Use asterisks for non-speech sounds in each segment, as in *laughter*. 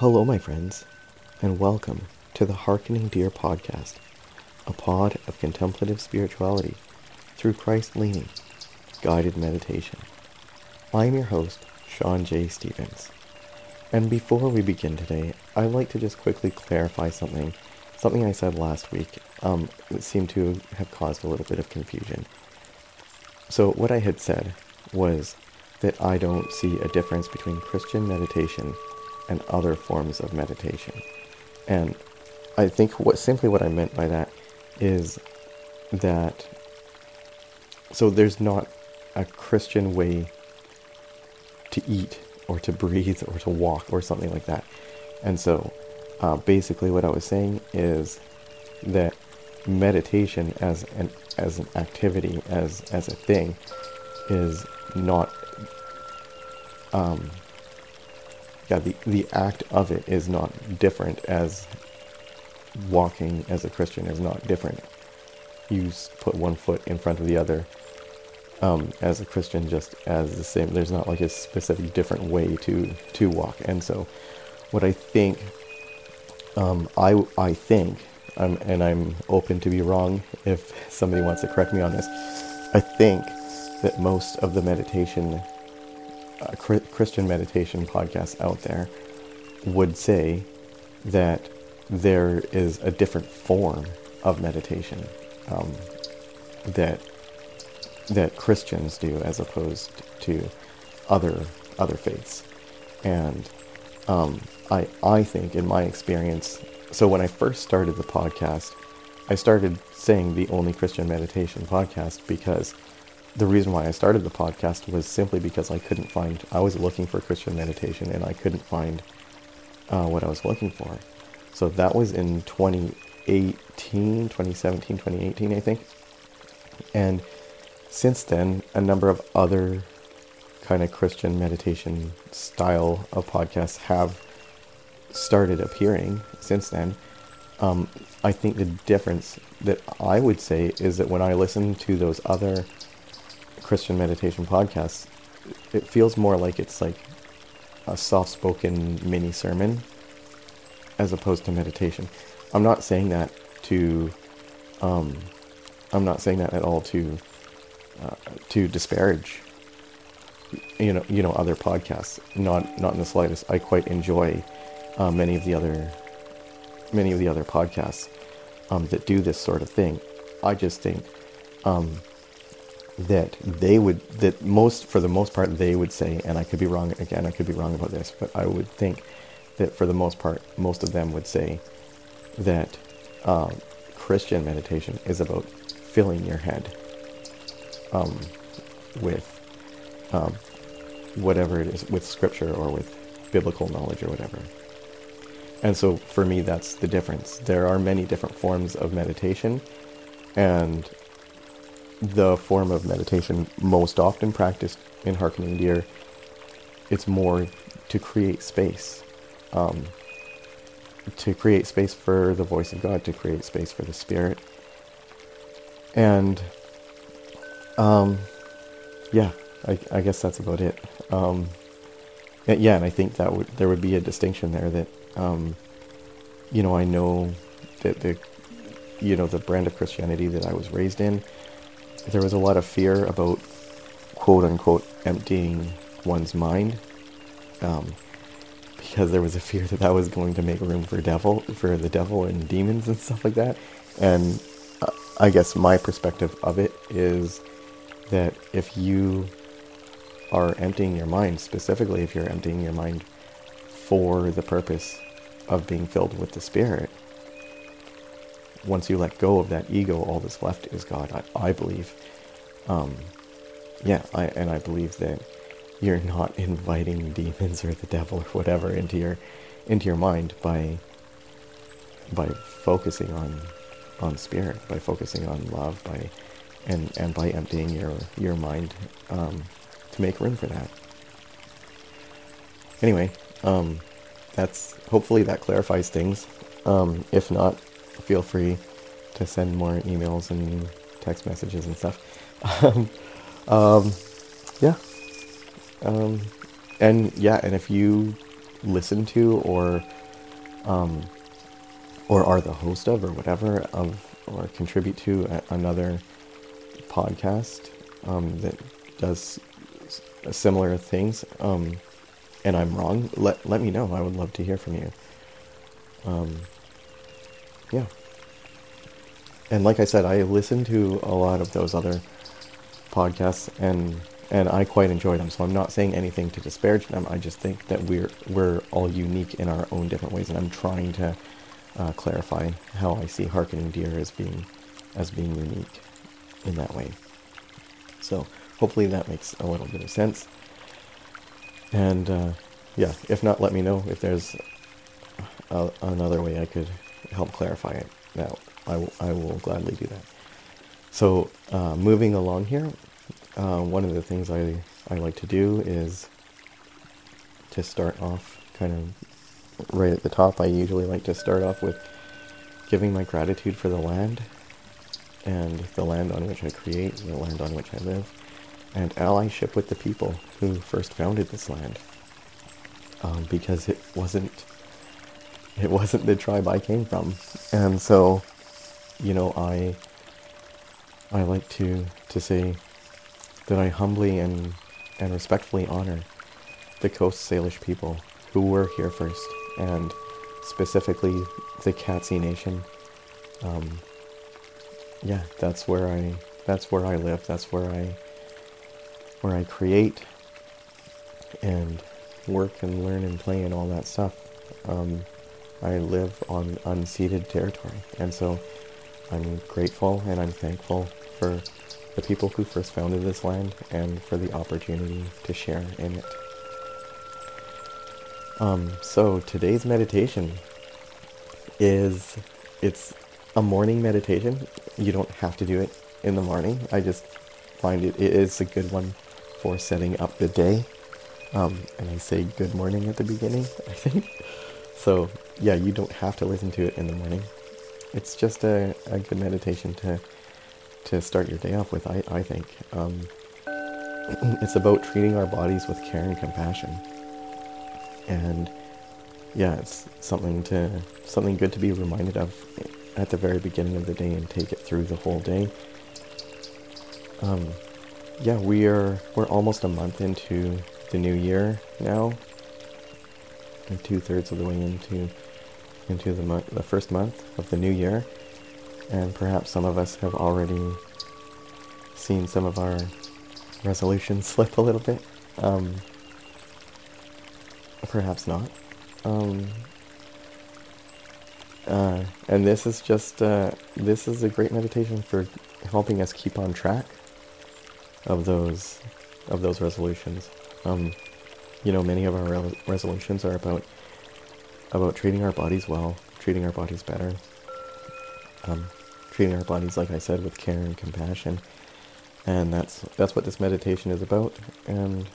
Hello, my friends, and welcome to the Harkening Deer podcast, a pod of contemplative spirituality through Christ leaning, guided meditation. I'm your host, Sean J. Stevens. And before we begin today, I'd like to just quickly clarify something, something I said last week um, that seemed to have caused a little bit of confusion. So, what I had said was that I don't see a difference between Christian meditation and other forms of meditation. And I think what simply what I meant by that is that so there's not a Christian way to eat or to breathe or to walk or something like that. And so uh, basically what I was saying is that meditation as an as an activity as as a thing is not um, yeah, the, the act of it is not different as walking as a Christian is not different. You put one foot in front of the other um, as a Christian, just as the same. There's not like a specific different way to to walk. And so, what I think, um, I I think, um, and I'm open to be wrong if somebody wants to correct me on this. I think that most of the meditation uh, Christian meditation podcasts out there would say that there is a different form of meditation um, that that Christians do as opposed to other other faiths, and um, I I think in my experience, so when I first started the podcast, I started saying the only Christian meditation podcast because the reason why I started the podcast was simply because I couldn't find, I was looking for Christian meditation and I couldn't find uh, what I was looking for. So that was in 2018, 2017, 2018, I think. And since then, a number of other kind of Christian meditation style of podcasts have started appearing since then. Um, I think the difference that I would say is that when I listen to those other Christian meditation podcasts, it feels more like it's like a soft spoken mini sermon as opposed to meditation. I'm not saying that to, um, I'm not saying that at all to, uh, to disparage, you know, you know, other podcasts. Not, not in the slightest. I quite enjoy uh, many of the other, many of the other podcasts um, that do this sort of thing. I just think um, that they would that most for the most part they would say and i could be wrong again i could be wrong about this but i would think that for the most part most of them would say that um, christian meditation is about filling your head um, with um, whatever it is with scripture or with biblical knowledge or whatever. And so for me that's the difference. There are many different forms of meditation and the form of meditation most often practiced in Harkening Deer, it's more to create space. Um, to create space for the voice of God, to create space for the Spirit. And um, yeah, I, I, guess that's about it. Um, yeah, and I think that would there would be a distinction there that um, you know I know that the you know the brand of Christianity that I was raised in there was a lot of fear about quote unquote emptying one's mind um, because there was a fear that that was going to make room for devil for the devil and demons and stuff like that. And uh, i guess my perspective of it is that if you are emptying your mind specifically if you're emptying your mind for the purpose of being filled with the spirit once you let go of that ego, all that's left is God. I, I believe. Um, yeah, I, and I believe that you're not *laughs* inviting demons or the devil or whatever into your into your mind by by focusing on on spirit, by focusing on love, by and and by emptying your your mind um, to make room for that. Anyway, um, that's hopefully that clarifies things. Um, if not, feel free to send more emails and text messages and stuff. *laughs* Um, um, yeah. Um, and yeah, and if you listen to or um, or are the host of or whatever of or contribute to a, another podcast um, that does similar things um, and I'm wrong, let let me know. I would love to hear from you. Yeah. And like I said, I listened to a lot of those other podcasts and and I quite enjoy them. So I'm not saying anything to disparage them. I just think that we're we're all unique in our own different ways, and I'm trying to uh, clarify how I see Harkening Deer as being as being unique in that way. So hopefully that makes a little bit of sense. And uh, yeah, if not, let me know if there's a, another way I could help clarify it. Now, I, w- I will gladly do that. So, uh, moving along here, uh, one of the things I, I like to do is to start off kind of right at the top. I usually like to start off with giving my gratitude for the land and the land on which I create, the land on which I live, and allyship with the people who first founded this land. Um, because it wasn't it wasn't the tribe I came from, and so you know I I like to to say that I humbly and and respectfully honor the Coast Salish people who were here first, and specifically the Katzie Nation. Um, yeah, that's where I that's where I live. That's where I where I create and work and learn and play and all that stuff. Um, I live on unceded territory, and so I'm grateful and I'm thankful for the people who first founded this land and for the opportunity to share in it. Um, so today's meditation is it's a morning meditation. You don't have to do it in the morning. I just find it it is a good one for setting up the day. Um, and I say good morning at the beginning, *laughs* I think. So yeah, you don't have to listen to it in the morning. It's just a, a good meditation to to start your day off with, I, I think. Um, *clears throat* it's about treating our bodies with care and compassion. And yeah, it's something to something good to be reminded of at the very beginning of the day and take it through the whole day. Um, yeah, we are we're almost a month into the new year now. Two thirds of the way into into the the first month of the new year, and perhaps some of us have already seen some of our resolutions *laughs* slip a little bit. Um, perhaps not. Um, uh, and this is just uh, this is a great meditation for helping us keep on track of those of those resolutions. Um, you know, many of our re- resolutions are about about treating our bodies well, treating our bodies better, um, treating our bodies, like I said, with care and compassion, and that's that's what this meditation is about, and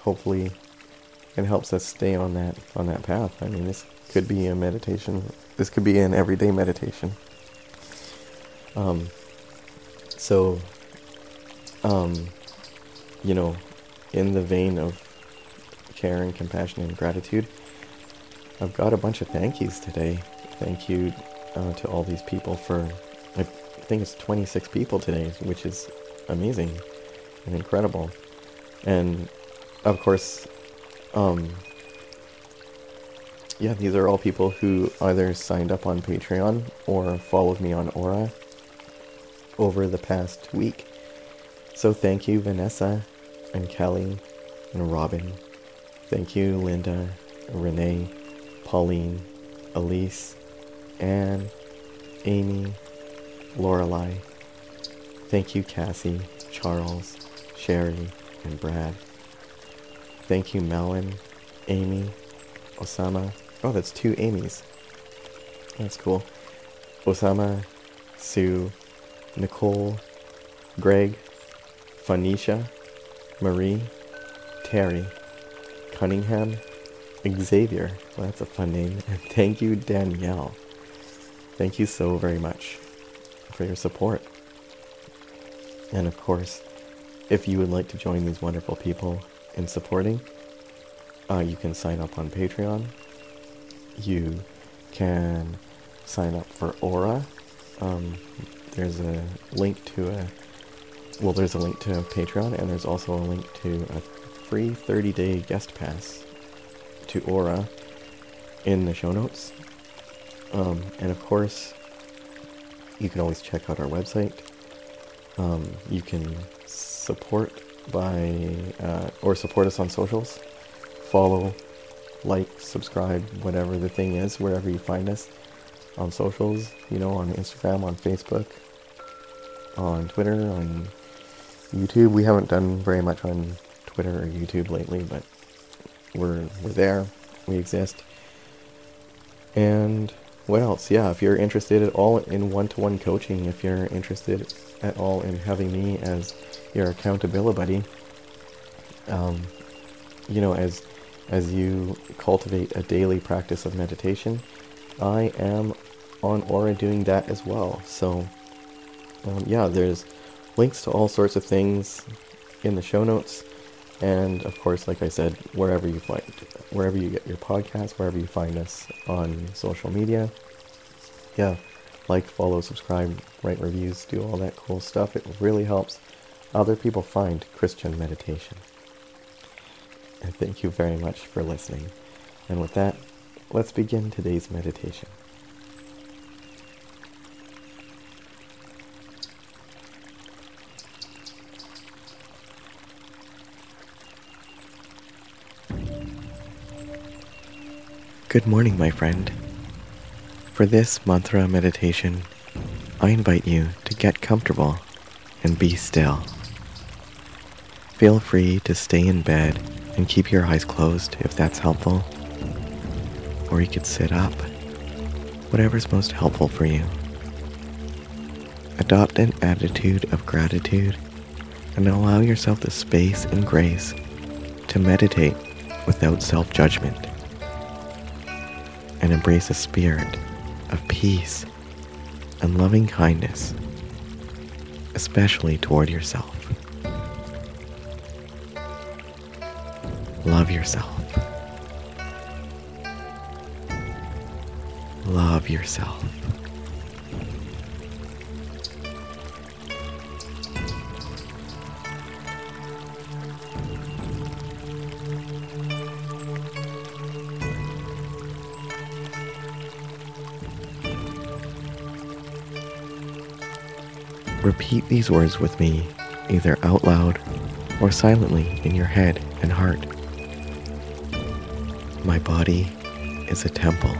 hopefully, it helps us stay on that on that path. I mean, this could be a meditation. This could be an everyday meditation. Um, so, um, you know, in the vein of care and compassion and gratitude, I've got a bunch of thank yous today. Thank you uh, to all these people for, I think it's 26 people today, which is amazing and incredible. And of course, um, yeah, these are all people who either signed up on Patreon or followed me on Aura over the past week. So thank you, Vanessa and Kelly and Robin. Thank you, Linda, Renee, Pauline, Elise, Anne, Amy, Lorelei. Thank you, Cassie, Charles, Sherry, and Brad. Thank you, Melon, Amy, Osama. Oh, that's two Amy's. That's cool. Osama, Sue, Nicole, Greg, Phoenicia, Marie, Terry, Cunningham, Xavier. Well, that's a fun name. And *laughs* thank you, Danielle. Thank you so very much for your support. And of course, if you would like to join these wonderful people in supporting, uh, you can sign up on Patreon. You can sign up for Aura. Um, there's a link to a well, there's a link to Patreon, and there's also a link to a free 30-day guest pass to Aura in the show notes. Um, and of course, you can always check out our website. Um, you can support by uh, or support us on socials. Follow, like, subscribe, whatever the thing is, wherever you find us on socials. You know, on Instagram, on Facebook, on Twitter, on YouTube. We haven't done very much on Twitter or YouTube lately, but we're we're there. We exist. And what else? Yeah, if you're interested at all in one-to-one coaching, if you're interested at all in having me as your accountability buddy, um, you know, as as you cultivate a daily practice of meditation, I am on Aura doing that as well. So, um, yeah, there's links to all sorts of things in the show notes. And of course, like I said, wherever you find, wherever you get your podcast, wherever you find us on social media, yeah, like, follow, subscribe, write reviews, do all that cool stuff. It really helps other people find Christian meditation. And thank you very much for listening. And with that, let's begin today's meditation. Good morning, my friend. For this mantra meditation, I invite you to get comfortable and be still. Feel free to stay in bed and keep your eyes closed if that's helpful. Or you could sit up, whatever's most helpful for you. Adopt an attitude of gratitude and allow yourself the space and grace to meditate without self judgment and embrace a spirit of peace and loving kindness, especially toward yourself. Love yourself. Love yourself. Repeat these words with me, either out loud or silently in your head and heart. My body is a temple.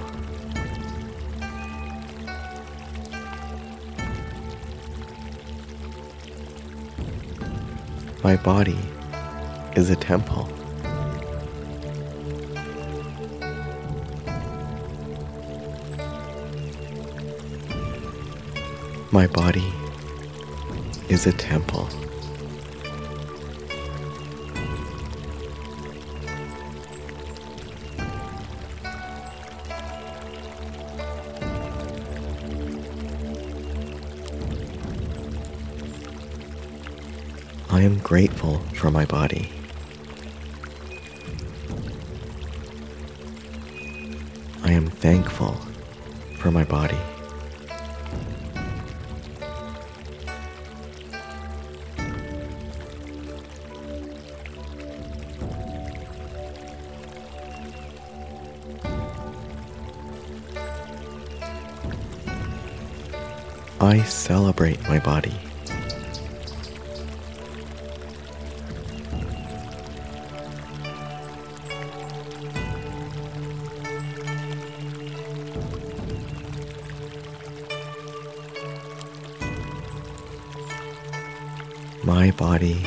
My body is a temple. My body is a temple. I am grateful for my body. I am thankful for my body. I celebrate my body. My body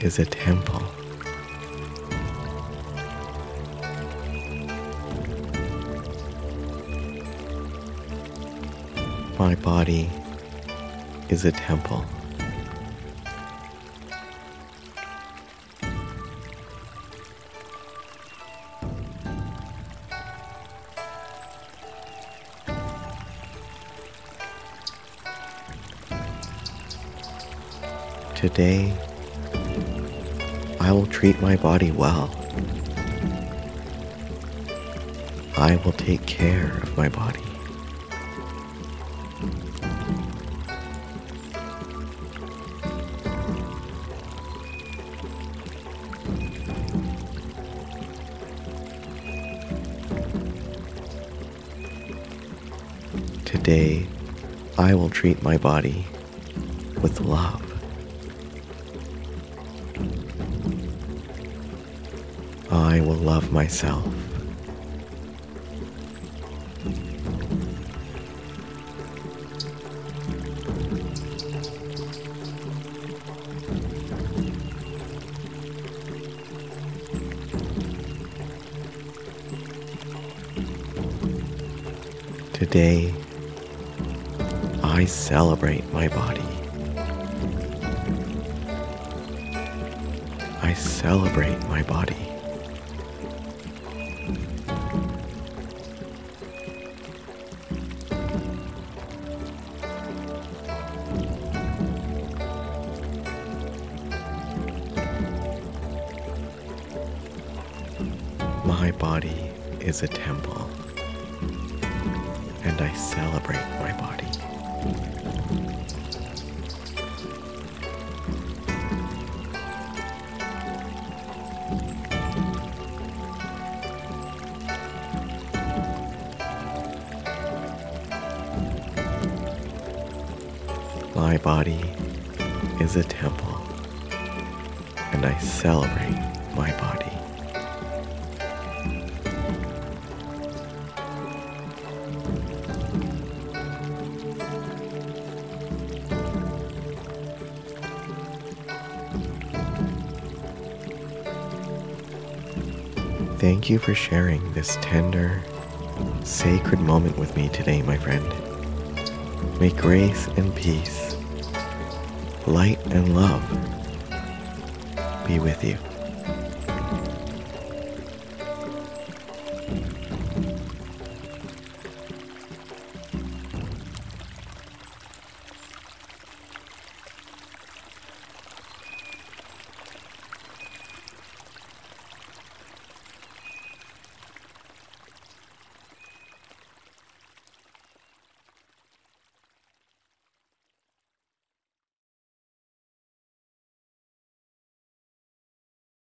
is a temple. My body is a temple. Today, I will treat my body well. I will take care of my body. Today, I will treat my body with love. I will love myself. Today, I celebrate my body. I celebrate my body. My body is a temple, and I celebrate my body. My body is a temple, and I celebrate my body. Thank you for sharing this tender, sacred moment with me today, my friend. May grace and peace, light and love be with you.